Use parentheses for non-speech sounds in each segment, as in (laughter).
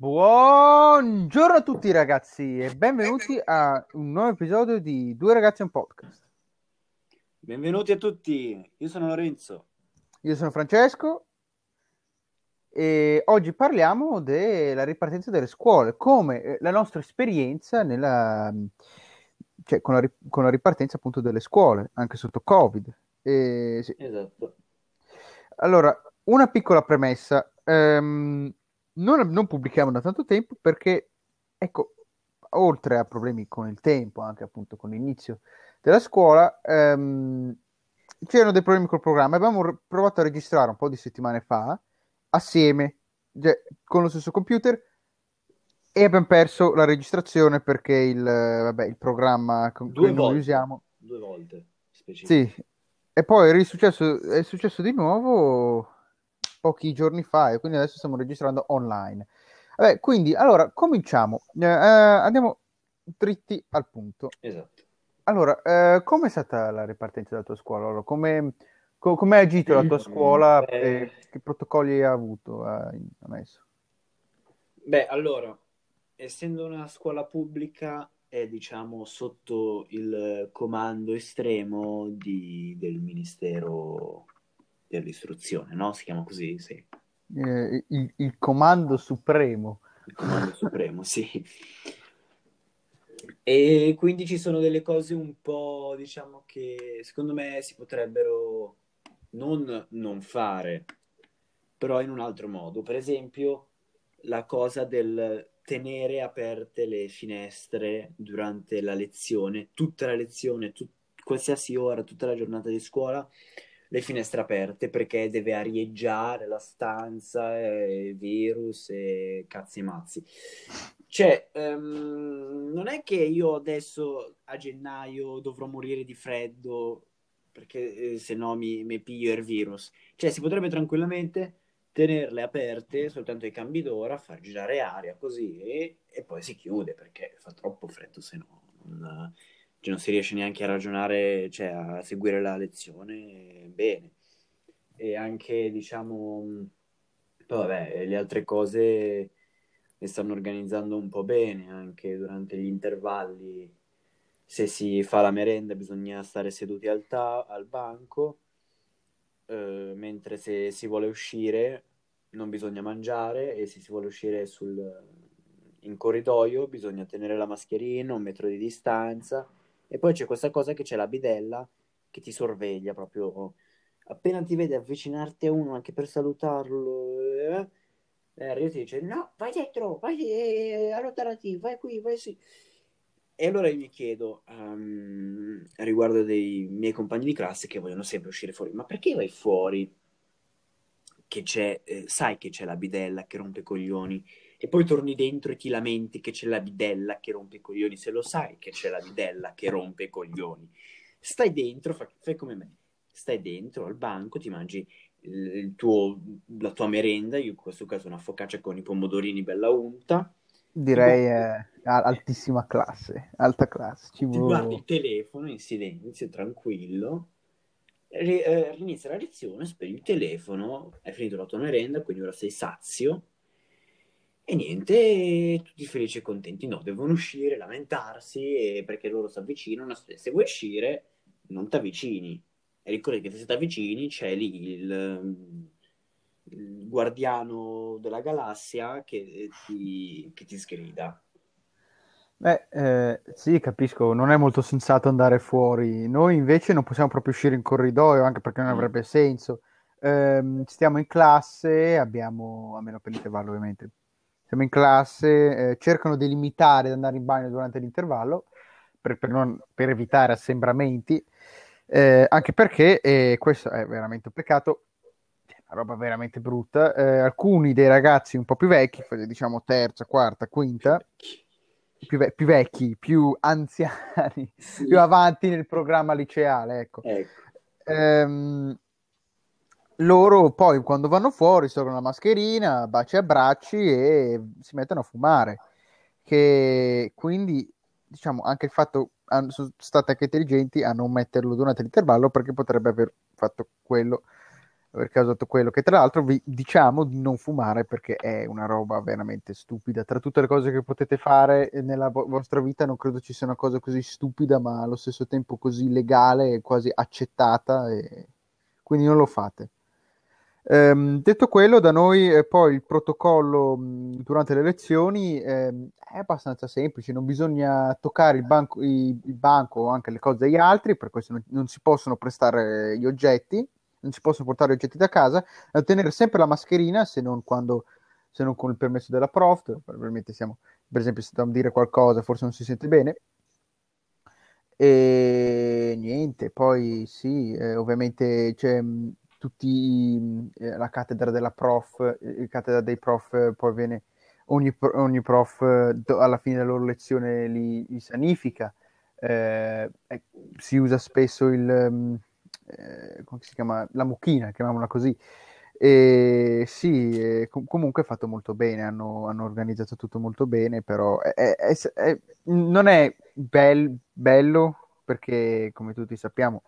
Buongiorno a tutti ragazzi e benvenuti a un nuovo episodio di Due ragazzi un podcast. Benvenuti a tutti, io sono Lorenzo. Io sono Francesco e oggi parliamo della ripartenza delle scuole, come eh, la nostra esperienza nella, cioè, con, la, con la ripartenza appunto delle scuole, anche sotto Covid. E, sì. Esatto. Allora, una piccola premessa. Um, non, non, pubblichiamo da tanto tempo perché, ecco, oltre a problemi con il tempo, anche appunto con l'inizio della scuola, um, c'erano dei problemi col programma. Abbiamo provato a registrare un po' di settimane fa, assieme, cioè, con lo stesso computer, e abbiamo perso la registrazione perché il, vabbè, il programma con cui noi usiamo... Due volte, specifico. Sì, e poi è successo, è successo di nuovo pochi giorni fa e quindi adesso stiamo registrando online. Vabbè, quindi, allora, cominciamo. Eh, eh, andiamo dritti al punto. Esatto. Allora, eh, come è stata la ripartenza della tua scuola? Allora, come, co- come ha agito la tua scuola Beh... e che protocolli ha avuto, ha messo? Beh, allora, essendo una scuola pubblica, è diciamo sotto il comando estremo di, del Ministero dell'istruzione, no? Si chiama così, sì. Eh, il, il, comando supremo. Il comando supremo, sì. E quindi ci sono delle cose un po', diciamo, che secondo me si potrebbero non, non fare, però in un altro modo. Per esempio, la cosa del tenere aperte le finestre durante la lezione, tutta la lezione, tut- qualsiasi ora, tutta la giornata di scuola, le finestre aperte perché deve arieggiare la stanza, e virus e cazzi e mazzi. Cioè, um, non è che io adesso a gennaio dovrò morire di freddo perché eh, se no mi, mi piglio il virus. Cioè, si potrebbe tranquillamente tenerle aperte soltanto ai cambi d'ora, far girare aria così e, e poi si chiude perché fa troppo freddo se no non, cioè non si riesce neanche a ragionare, cioè a seguire la lezione bene. E anche diciamo, poi vabbè, le altre cose le stanno organizzando un po' bene anche durante gli intervalli. Se si fa la merenda bisogna stare seduti al, ta- al banco eh, mentre se si vuole uscire non bisogna mangiare e se si vuole uscire sul, in corridoio bisogna tenere la mascherina, un metro di distanza e poi c'è questa cosa che c'è la bidella che ti sorveglia proprio. Appena ti vede avvicinarti a uno anche per salutarlo eh, eh arriva e ti dice no vai dietro vai eh, allontanati vai qui vai sì. E allora io mi chiedo, um, riguardo dei miei compagni di classe che vogliono sempre uscire fuori, ma perché vai fuori? Che c'è, eh, sai che c'è la bidella che rompe coglioni, e poi torni dentro e ti lamenti che c'è la bidella che rompe i coglioni, se lo sai che c'è la bidella che rompe i coglioni. Stai dentro, fai, fai come me, stai dentro al banco, ti mangi il tuo, la tua merenda, io in questo caso una focaccia con i pomodorini bella unta, Direi è altissima classe, alta classe. Ci Ti guardi il telefono in silenzio, tranquillo, ri- eh, inizia la lezione, spegni il telefono, hai finito la tua merenda, quindi ora sei sazio. E niente, tutti felici e contenti. No, devono uscire, lamentarsi perché loro si avvicinano. Se vuoi uscire, non ti avvicini. E ricordi che se ti avvicini c'è lì il il guardiano della galassia che ti, che ti sgrida. Beh, eh, sì, capisco, non è molto sensato andare fuori. Noi invece non possiamo proprio uscire in corridoio, anche perché non mm. avrebbe senso. Eh, stiamo in classe, abbiamo, a meno per l'intervallo ovviamente, siamo in classe, eh, cercano di limitare ad andare in bagno durante l'intervallo per, per, non, per evitare assembramenti, eh, anche perché, e questo è veramente un peccato, roba veramente brutta. Eh, alcuni dei ragazzi un po' più vecchi, diciamo terza, quarta, quinta, più, ve- più vecchi, più (laughs) anziani, sì. più avanti nel programma liceale, ecco. ecco. Ehm, loro poi quando vanno fuori sono la mascherina, baci e abbracci e si mettono a fumare. Che quindi diciamo anche il fatto sono stati anche intelligenti a non metterlo durante l'intervallo perché potrebbe aver fatto quello aver causato quello, che tra l'altro vi diciamo di non fumare perché è una roba veramente stupida. Tra tutte le cose che potete fare nella vo- vostra vita non credo ci sia una cosa così stupida, ma allo stesso tempo così legale e quasi accettata, e... quindi non lo fate. Ehm, detto quello, da noi eh, poi il protocollo mh, durante le lezioni ehm, è abbastanza semplice, non bisogna toccare il banco, i, il banco o anche le cose degli altri, per questo non, non, si possono prestare gli oggetti, non si possono portare gli oggetti da casa, a tenere sempre la mascherina, se non, quando, se non con il permesso della prof, probabilmente siamo, per esempio, se dobbiamo dire qualcosa, forse non si sente bene. E niente, poi sì, eh, ovviamente c'è tutti eh, la cattedra della prof, eh, cattedra dei prof, eh, poi viene ogni, ogni prof do, alla fine della loro lezione li, li sanifica. Eh, si usa spesso il mm, eh, come si chiama la mucchina, chiamiamola così. E sì, eh, com- comunque è fatto molto bene, hanno, hanno, organizzato tutto molto bene, però è, è, è, non è bel, bello perché, come tutti sappiamo,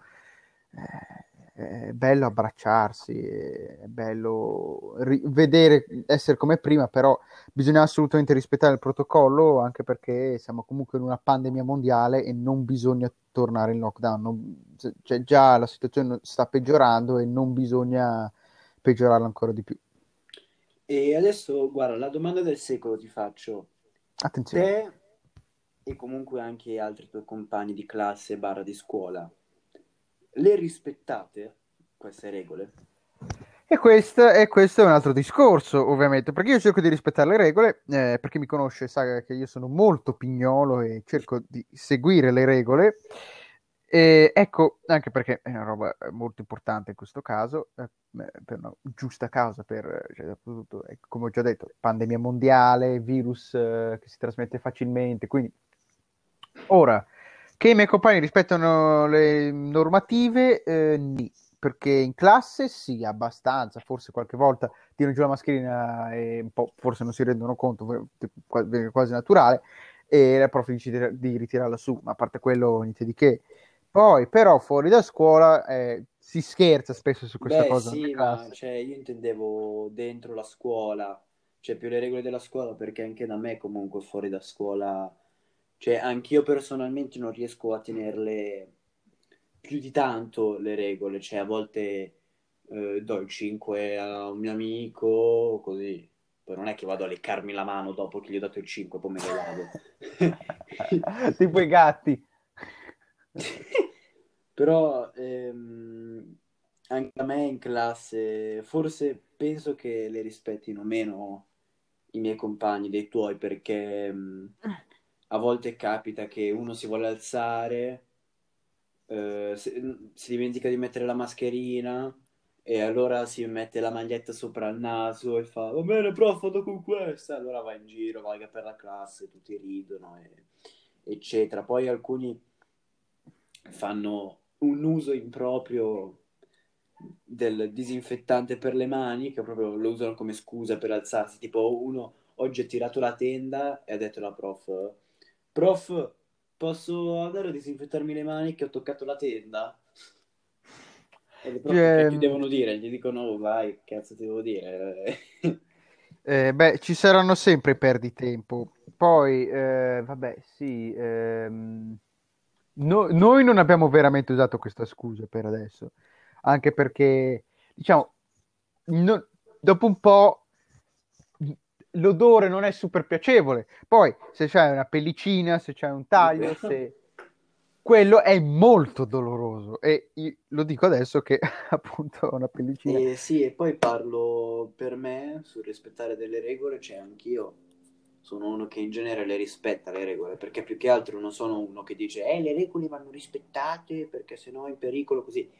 eh, è bello abbracciarsi, è bello ri- vedere, essere come prima, però bisogna assolutamente rispettare il protocollo anche perché siamo comunque in una pandemia mondiale e non bisogna tornare in lockdown. Non, cioè già la situazione sta peggiorando e non bisogna peggiorarla ancora di più. E adesso, guarda, la domanda del secolo ti faccio. Attenzione. Te e comunque anche altri tuoi compagni di classe barra di scuola le rispettate queste regole? E questo, e questo, è un altro discorso, ovviamente, perché io cerco di rispettare le regole, eh, perché mi conosce sa che io sono molto pignolo e cerco di seguire le regole. E ecco, anche perché è una roba molto importante in questo caso, eh, per una giusta causa, per, cioè, soprattutto, ecco, come ho già detto, pandemia mondiale, virus eh, che si trasmette facilmente, quindi ora che i miei compagni rispettano le normative, eh, sì, perché in classe sì, abbastanza, forse qualche volta tirano giù la mascherina e un po' forse non si rendono conto, è quasi naturale, e la prof dice di ritirarla su, ma a parte quello niente di che. Poi però fuori da scuola eh, si scherza spesso su questa Beh, cosa. Sì, ma cioè, io intendevo dentro la scuola, cioè più le regole della scuola, perché anche da me comunque fuori da scuola cioè, anch'io personalmente non riesco a tenerle più di tanto le regole. Cioè, a volte eh, do il 5 a un mio amico, così. Poi non è che vado a leccarmi la mano dopo che gli ho dato il 5, poi me lo lavo. (laughs) tipo i gatti. (laughs) Però ehm, anche a me in classe, forse penso che le rispettino meno i miei compagni dei tuoi perché... Mh, a volte capita che uno si vuole alzare, eh, si, si, dimentica di mettere la mascherina e allora si mette la maglietta sopra il naso e fa va bene prof vado con questa. Allora va in giro vaga per la classe tutti ridono e, eccetera. Poi alcuni fanno un uso improprio del disinfettante per le mani che proprio lo usano come scusa per alzarsi. Tipo uno oggi ha tirato la tenda e ha detto alla prof Prof, posso andare a disinfettarmi le mani che ho toccato la tenda? E le prof che ti devono dire? Gli dicono, oh, vai, che cazzo ti devo dire? (laughs) eh, beh, ci saranno sempre perdi tempo. Poi, eh, vabbè, sì, ehm... no, noi non abbiamo veramente usato questa scusa per adesso, anche perché, diciamo, no, dopo un po' l'odore non è super piacevole. Poi, se c'è una pellicina, se c'è un taglio, (laughs) se... quello è molto doloroso. E lo dico adesso che (laughs) appunto ho una pellicina. Eh, sì, e poi parlo per me sul rispettare delle regole, cioè anch'io sono uno che in genere le rispetta le regole, perché più che altro non sono uno che dice eh le regole vanno rispettate perché sennò è in pericolo così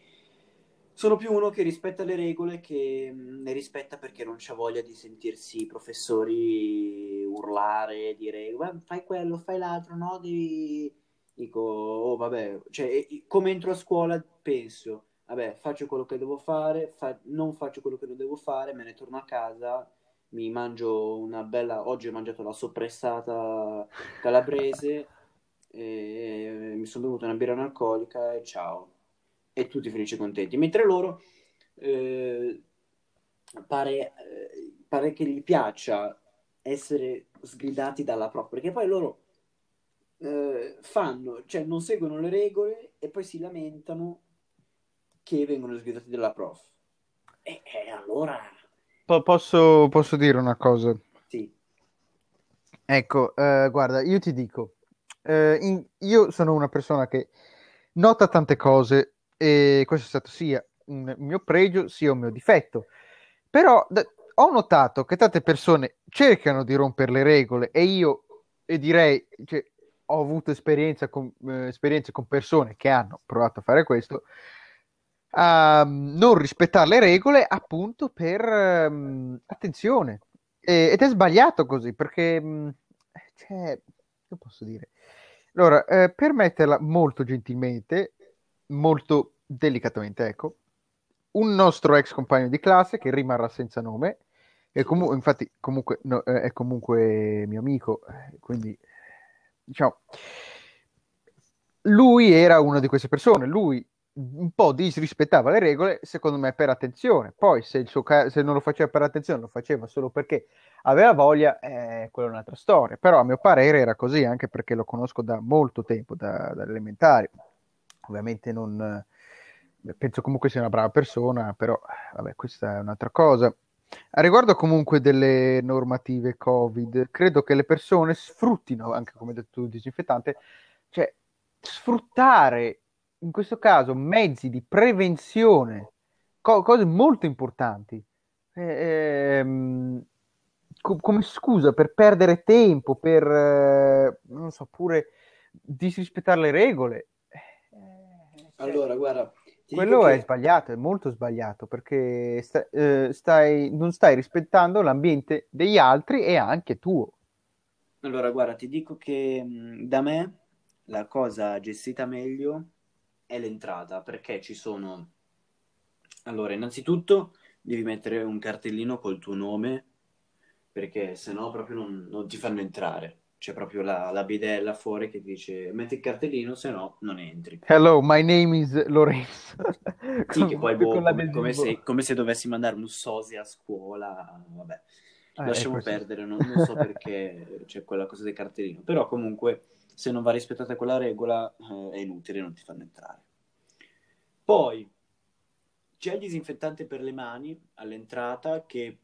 sono più uno che rispetta le regole, che mm, ne rispetta perché non c'ha voglia di sentirsi i professori urlare, dire fai quello, fai l'altro, no, devi... Dico, oh vabbè, cioè, come entro a scuola penso, vabbè, faccio quello che devo fare, fa... non faccio quello che non devo fare, me ne torno a casa, mi mangio una bella... Oggi ho mangiato la soppressata calabrese, e mi sono bevuto una birra analcolica e ciao e tutti felici e contenti, mentre loro eh, pare, eh, pare che gli piaccia essere sgridati dalla prof, perché poi loro eh, fanno, cioè non seguono le regole e poi si lamentano che vengono sgridati dalla prof. E, e allora... Po- posso, posso dire una cosa? Sì. Ecco, eh, guarda, io ti dico, eh, in- io sono una persona che nota tante cose e questo è stato sia un mio pregio sia un mio difetto. Però d- ho notato che tante persone cercano di rompere le regole e io e direi, cioè, ho avuto esperienza con, eh, esperienze con persone che hanno provato a fare questo, a mm, non rispettare le regole appunto per um, attenzione. E, ed è sbagliato così perché, um, cioè, che posso dire? Allora, eh, per metterla molto gentilmente, molto delicatamente, ecco, un nostro ex compagno di classe che rimarrà senza nome, e comu- infatti comunque no, eh, è comunque mio amico, eh, quindi diciamo, lui era una di queste persone, lui un po' disrispettava le regole, secondo me per attenzione, poi se, ca- se non lo faceva per attenzione, lo faceva solo perché aveva voglia, eh, quella è un'altra storia, però a mio parere era così, anche perché lo conosco da molto tempo, da, da elementari, ovviamente non penso comunque sia una brava persona, però vabbè, questa è un'altra cosa. A riguardo comunque delle normative Covid, credo che le persone sfruttino, anche come detto tu, il disinfettante, cioè sfruttare in questo caso mezzi di prevenzione, co- cose molto importanti, eh, ehm, co- come scusa per perdere tempo, per, eh, non so, pure disrispettare le regole. Allora, guarda, quello che... è sbagliato, è molto sbagliato perché sta, eh, stai, non stai rispettando l'ambiente degli altri e anche tuo. Allora, guarda, ti dico che mh, da me la cosa gestita meglio è l'entrata perché ci sono. Allora, innanzitutto devi mettere un cartellino col tuo nome perché sennò proprio non, non ti fanno entrare c'è proprio la, la, bidella fuori che dice metti il cartellino, se no non entri. Hello, my name is Lorenzo. sì, che poi boh, come, come, se, come, se, dovessi mandare un sosia a scuola, vabbè. Ah, Lasciamo perdere, non, non, so perché (laughs) c'è quella cosa del cartellino, però comunque se non va rispettata quella regola eh, è inutile, non ti fanno entrare. Poi c'è il disinfettante per le mani all'entrata che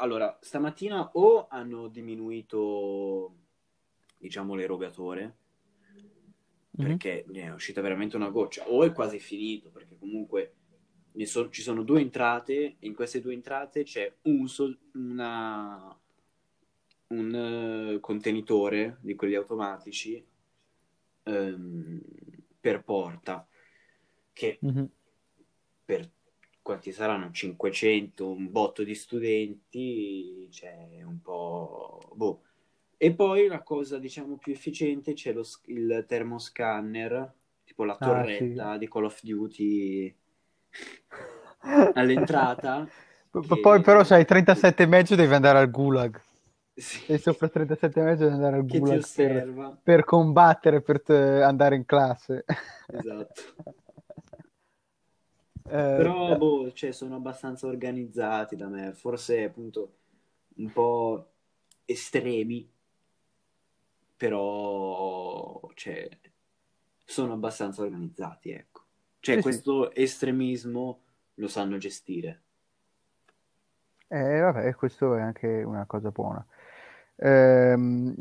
allora, stamattina o hanno diminuito, diciamo, l'erogatore, mm-hmm. perché ne è uscita veramente una goccia, o è quasi finito, perché comunque so, ci sono due entrate, e in queste due entrate c'è un, sol, una, un uh, contenitore di quelli automatici um, per porta, che mm-hmm. per quanti saranno? 500, un botto di studenti, c'è un po'... Boh. E poi la cosa, diciamo, più efficiente c'è lo, il termoscanner, tipo la torretta ah, sì. di Call of Duty (laughs) all'entrata. Che... Poi però sai, 37 mezzo devi andare al gulag. Sì. E sopra 37 mezzo devi andare al gulag per, per, combattere, per andare in classe. Esatto. (laughs) Eh, Però boh, cioè, sono abbastanza organizzati da me, forse appunto un po' estremi, però cioè, sono abbastanza organizzati, ecco. Cioè, sì, questo sì. estremismo lo sanno gestire. Eh, vabbè, questo è anche una cosa buona. Ehm,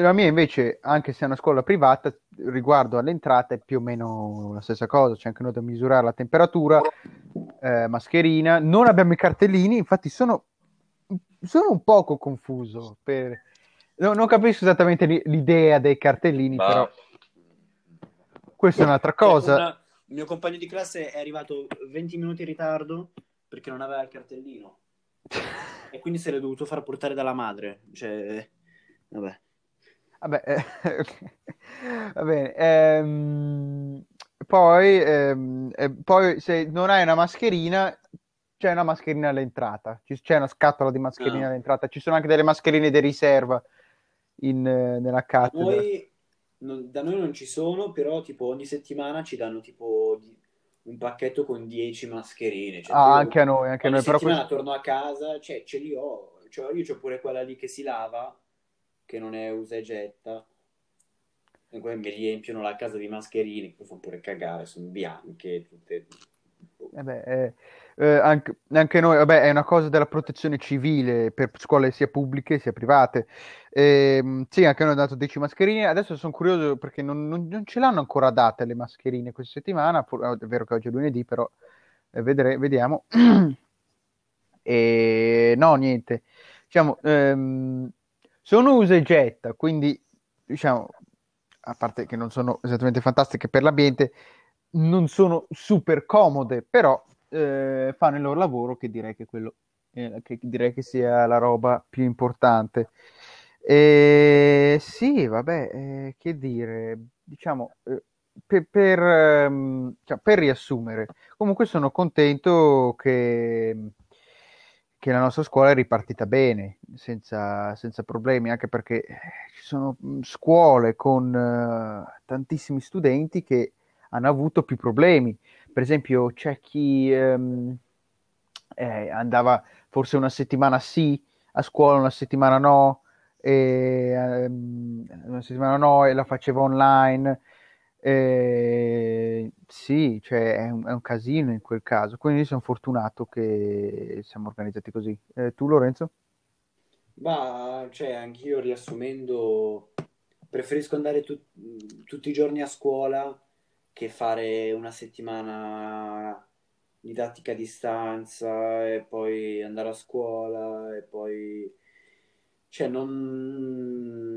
la mia invece, anche se è una scuola privata, riguardo all'entrata è più o meno la stessa cosa, c'è anche noi da misurare la temperatura, eh, mascherina, non abbiamo i cartellini, infatti sono, sono un poco confuso, per... no, non capisco esattamente l'idea dei cartellini, Ma... però questa è un'altra cosa. Una... Il mio compagno di classe è arrivato 20 minuti in ritardo perché non aveva il cartellino (laughs) e quindi se l'è dovuto far portare dalla madre. Cioè, vabbè. Vabbè, eh, (laughs) va bene. Ehm, poi, ehm, eh, poi, se non hai una mascherina, c'è una mascherina all'entrata. C'è una scatola di mascherine no. all'entrata. Ci sono anche delle mascherine di riserva in, eh, nella cattedra. Noi, non, da noi non ci sono, però tipo ogni settimana ci danno tipo un pacchetto con 10 mascherine. Cioè, ah, anche a noi, anche a noi. Però settimana questo... torno a casa, cioè, ce li ho. Cioè, io ho pure quella lì che si lava, che non è usa e getta. E poi mi riempiono la casa di mascherine, che fanno pure cagare, sono bianche, tutte... Eh beh, eh, eh, anche, anche, noi, vabbè, è una cosa della protezione civile per scuole sia pubbliche sia private. Eh, sì, anche noi abbiamo dato 10 mascherine. Adesso sono curioso perché non, non, non, ce l'hanno ancora date le mascherine questa settimana. È vero che oggi è lunedì, però eh, vedere, vediamo. (clears throat) e no, niente. Diciamo, ehm, sono usa e getta, quindi diciamo, a parte che non sono esattamente fantastiche per l'ambiente, non sono super comode, però eh, fanno il loro lavoro, che direi che, quello, eh, che direi che sia la roba più importante. E sì, vabbè, eh, che dire, diciamo, eh, per, per, ehm, cioè, per, riassumere, comunque sono contento che, che, la nostra scuola è ripartita bene, senza, senza problemi, anche perché ci sono mm, scuole con uh, tantissimi studenti che hanno avuto più problemi. Per esempio, c'è chi ehm, eh, andava forse una settimana sì a scuola, una settimana no, e, ehm, una settimana no e la faceva online. Eh, sì, cioè è un, è un, casino in quel caso, quindi sono fortunato che siamo organizzati così. Eh, tu Lorenzo? Ma, cioè, anch'io riassumendo, preferisco andare tu- tutti i giorni a scuola che fare una settimana didattica a distanza e poi andare a scuola e poi... Cioè, non...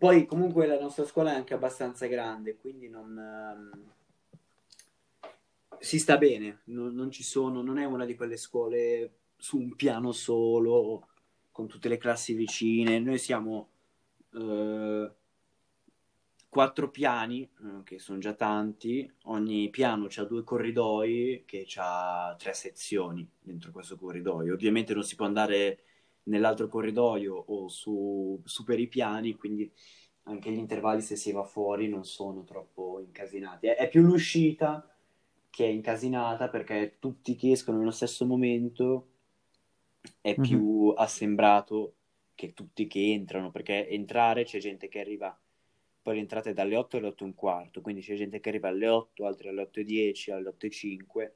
Poi comunque la nostra scuola è anche abbastanza grande, quindi non... Um... Si sta bene, non, non ci sono, non è una di quelle scuole su un piano solo, con tutte le classi vicine. Noi siamo... Uh quattro piani, eh, che sono già tanti, ogni piano ha due corridoi che ha tre sezioni dentro questo corridoio. Ovviamente non si può andare nell'altro corridoio o su, su per i piani, quindi anche gli intervalli se si va fuori non sono troppo incasinati. È, è più l'uscita che è incasinata perché tutti che escono nello stesso momento è mm-hmm. più assembrato che tutti che entrano, perché entrare c'è gente che arriva poi rientrate dalle 8 alle 8 e un quarto, quindi c'è gente che arriva alle 8, altri alle 8 e 10, alle 8 e 5,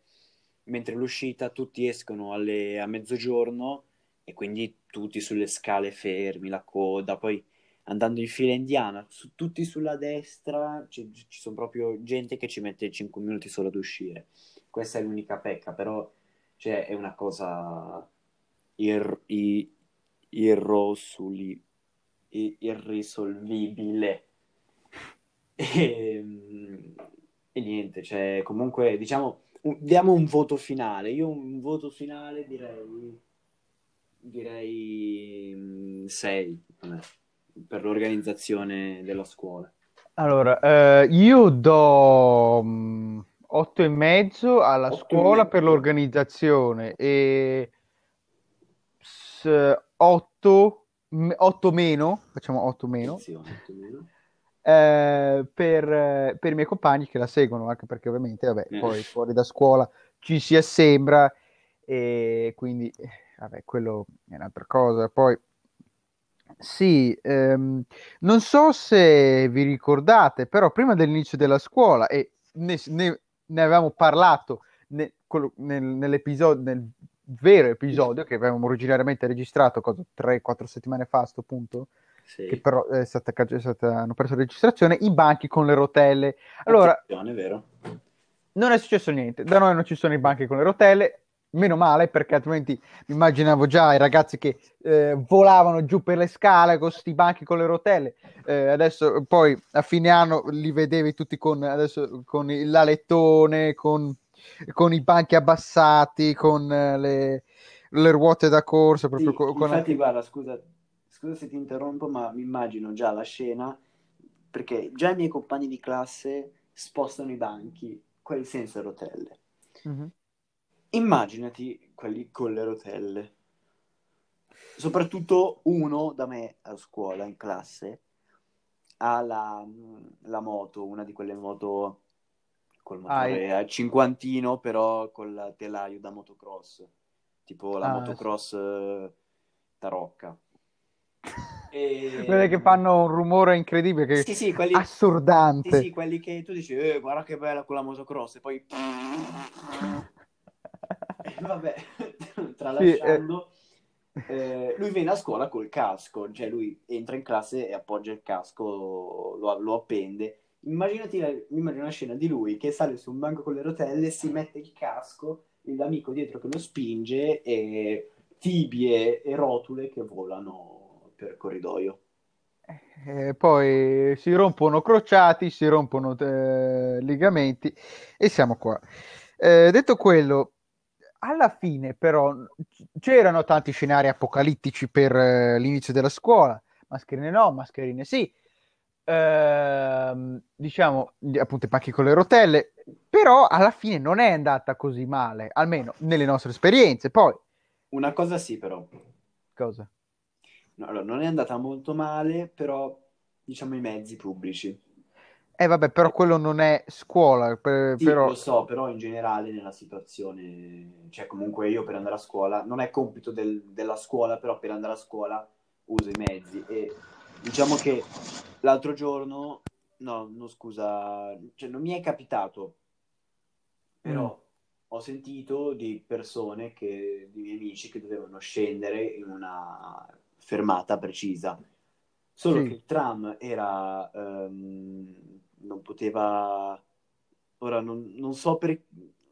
mentre l'uscita tutti escono alle, a mezzogiorno e quindi tutti sulle scale fermi, la coda, poi andando in fila indiana, su, tutti sulla destra, ci, ci sono proprio gente che ci mette 5 minuti solo ad uscire. Questa è l'unica pecca, però cioè, è una cosa ir, ir, irrosuli, irrisolvibile e, e niente, cioè, comunque, diciamo, un, diamo un voto finale. Io un voto finale direi, direi 6 per l'organizzazione della scuola. Allora, eh, io do mh, 8 e mezzo alla scuola per l'organizzazione e 8, 8 meno, facciamo 8 meno. 8 meno eh, per, per, i miei compagni che la seguono, anche perché ovviamente vabbè, mm. poi fuori da scuola ci si assembra e quindi eh, vabbè, quello è un'altra cosa. Poi sì, ehm, non so se vi ricordate, però prima dell'inizio della scuola, e ne, ne, ne avevamo parlato ne, nel, nell'episodio, nel vero episodio che avevamo originariamente registrato 3-4 settimane fa a questo punto, sì. che però è stata, è stata, hanno perso la registrazione, i banchi con le rotelle. Allora, è vero. Non è successo niente, da noi non ci sono i banchi con le rotelle, meno male perché altrimenti mi immaginavo già i ragazzi che eh, volavano giù per le scale con questi banchi con le rotelle eh, adesso poi a fine anno li vedevi tutti con, adesso, con lalettone con, con i banchi abbassati con eh, le, le, ruote da corsa sì, con, infatti anche... guarda scusa scusa se ti interrompo, ma mi immagino già la scena, perché già i miei compagni di classe spostano i banchi, quelli senza rotelle. Mm-hmm. Immaginati quelli con le rotelle. Soprattutto uno da me a scuola, in classe, ha la, la moto, una di quelle moto col motore ah, a cinquantino, però col telaio da motocross, tipo la ah, motocross sì. Eh, tarocca. (laughs) E... Quelle che fanno un rumore incredibile, che... sì, sì, quelli... assordante. Sì, sì, quelli che tu dici, eh, guarda che bella quella motocross, e poi... (laughs) (laughs) vabbè, (laughs) tralasciando... Sì, eh... Eh, lui viene a scuola col casco, cioè lui entra in classe e appoggia il casco, lo, lo appende. Immaginati, mi immagino una scena di lui che sale su un banco con le rotelle, si mette il casco, l'amico dietro che lo spinge e tibie e rotule che volano per corridoio. Eh, poi si rompono crociati, si rompono eh, ligamenti e siamo qua. Eh, detto quello, alla fine però c'erano tanti scenari apocalittici per eh, l'inizio della scuola, mascherine no, mascherine sì, ehm, diciamo appunto i pacchi con le rotelle, però alla fine non è andata così male, almeno nelle nostre esperienze. Poi una cosa sì, però. Cosa? No, allora, non è andata molto male, però diciamo i mezzi pubblici. Eh vabbè, però quello non è scuola. Per, sì, però... lo so, però in generale nella situazione, cioè comunque io per andare a scuola, non è compito del, della scuola, però per andare a scuola uso i mezzi e diciamo che l'altro giorno, no, no scusa, cioè non mi è capitato, però mm. ho sentito di persone, che, di miei amici che dovevano scendere in una fermata precisa. Solo sì. che il tram era... Um, non poteva... Ora non, non so per...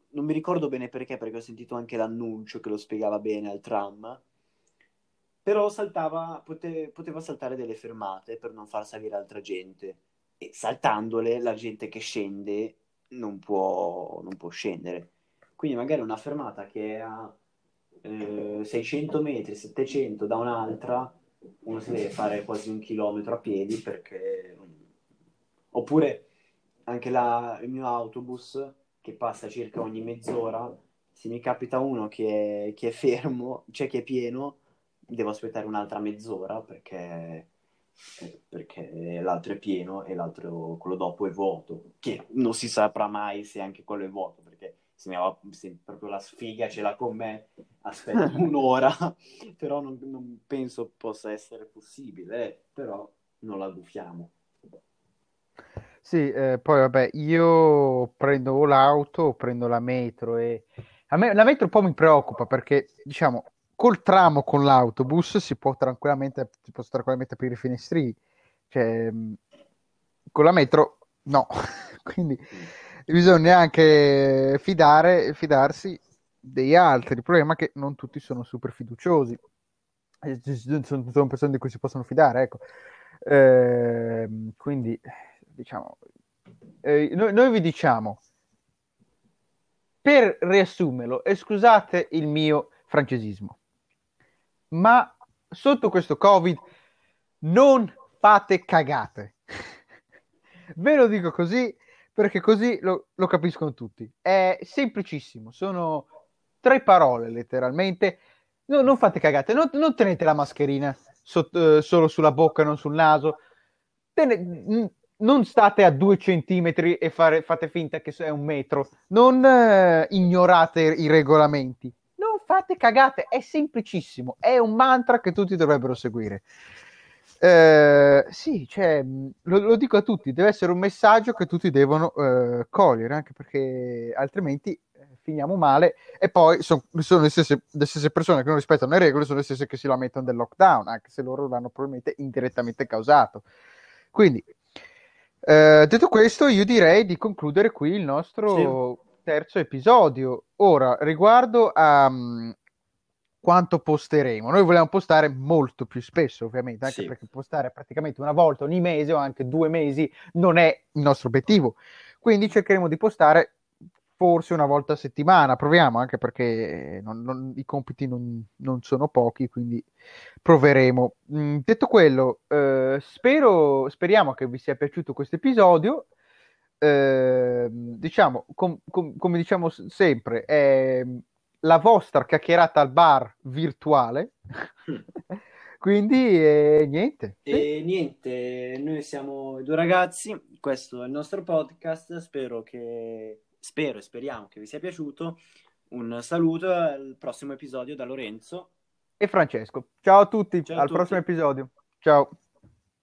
Non mi ricordo bene perché, perché ho sentito anche l'annuncio che lo spiegava bene al tram. Però saltava, pote, poteva saltare delle fermate per non far salire altra gente. E saltandole la gente che scende non può, non può scendere. Quindi magari una fermata che ha 600 eh, metri, 700 da un'altra, uno si deve fare quasi un chilometro a piedi perché... Oppure anche la, il mio autobus che passa circa ogni mezz'ora, se mi capita uno che è, che è fermo, cioè che è pieno, devo aspettare un'altra mezz'ora perché, perché l'altro è pieno e l'altro, quello dopo, è vuoto, che non si saprà mai se anche quello è vuoto perché se, mi va, se proprio la sfiga ce l'ha con me, aspetta (laughs) un'ora, però non, non, penso possa essere possibile, però non la gufiamo. Sì, eh, poi vabbè, io prendo l'auto, prendo la metro e a me la metro un po' mi preoccupa perché, diciamo, col tram con l'autobus si può tranquillamente, si può tranquillamente aprire i finestrini, cioè, con la metro no, (laughs) quindi bisogna anche fidare, fidarsi degli altri. Il problema è che non tutti sono super fiduciosi, sono, sono persone di cui si possono fidare, ecco. Eh, quindi, diciamo, eh, noi, noi vi diciamo, per riassumerlo, e scusate il mio francesismo, ma sotto questo Covid non fate cagate. Ve lo dico così perché così lo, lo capiscono tutti. È semplicissimo, sono tre parole letteralmente. No, non fate cagate, non, non tenete la mascherina sotto, eh, solo sulla bocca, non sul naso. Tene, non state a due centimetri e fare, fate finta che è un metro. Non eh, ignorate i regolamenti. Non fate cagate, è semplicissimo. È un mantra che tutti dovrebbero seguire. Eh, sì, cioè, lo, lo, dico a tutti, deve essere un messaggio che tutti devono eh, cogliere, anche perché altrimenti eh, finiamo male e poi son, sono le stesse, le stesse, persone che non rispettano le regole, sono le stesse che si lamentano del lockdown, anche se loro l'hanno probabilmente indirettamente causato. Quindi, eh, detto questo, io direi di concludere qui il nostro sì. terzo episodio. Ora, riguardo a, quanto posteremo. Noi vogliamo postare molto più spesso, ovviamente, anche sì. perché postare praticamente una volta ogni mese o anche due mesi non è il nostro obiettivo. Quindi cercheremo di postare forse una volta a settimana, proviamo, anche perché non, non, i compiti non, non, sono pochi, quindi proveremo. Mm, detto quello, eh, spero, speriamo che vi sia piaciuto questo episodio. Eh, diciamo, com, com, come diciamo sempre, è la vostra chiacchierata al bar virtuale. (laughs) Quindi eh, niente. E niente, noi siamo due ragazzi, questo è il nostro podcast, spero che, spero e speriamo che vi sia piaciuto. Un saluto al prossimo episodio da Lorenzo e Francesco. Ciao a tutti, Ciao a al tutti. prossimo episodio. Ciao.